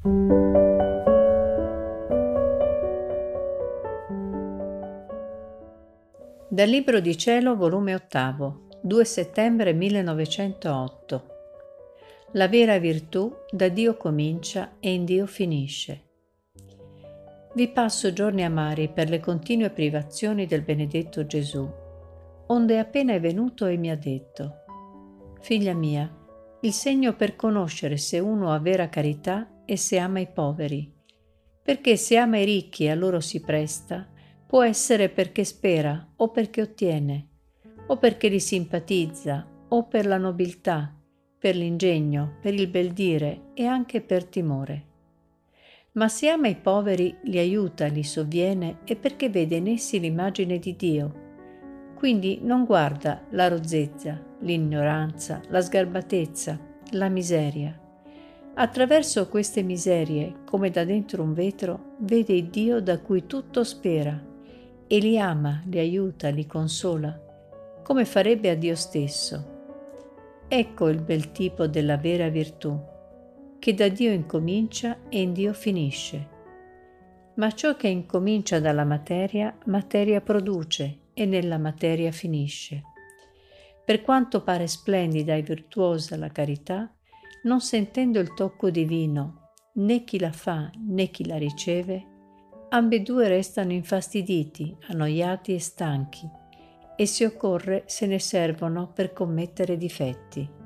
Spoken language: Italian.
Dal Libro di Cielo, volume 8, 2 settembre 1908. La vera virtù da Dio comincia e in Dio finisce. Vi passo giorni amari per le continue privazioni del benedetto Gesù, onde appena è venuto e mi ha detto, Figlia mia, il segno per conoscere se uno ha vera carità è se ama i poveri, perché se ama i ricchi e a loro si presta, Può essere perché spera o perché ottiene, o perché li simpatizza, o per la nobiltà, per l'ingegno, per il bel dire e anche per timore. Ma se ama i poveri, li aiuta, li sovviene, è perché vede in essi l'immagine di Dio. Quindi non guarda la rozzezza, l'ignoranza, la sgarbatezza, la miseria. Attraverso queste miserie, come da dentro un vetro, vede il Dio da cui tutto spera e li ama, li aiuta, li consola, come farebbe a Dio stesso. Ecco il bel tipo della vera virtù, che da Dio incomincia e in Dio finisce. Ma ciò che incomincia dalla materia, materia produce e nella materia finisce. Per quanto pare splendida e virtuosa la carità, non sentendo il tocco divino, né chi la fa né chi la riceve, ambedue restano infastiditi, annoiati e stanchi e si occorre se ne servono per commettere difetti.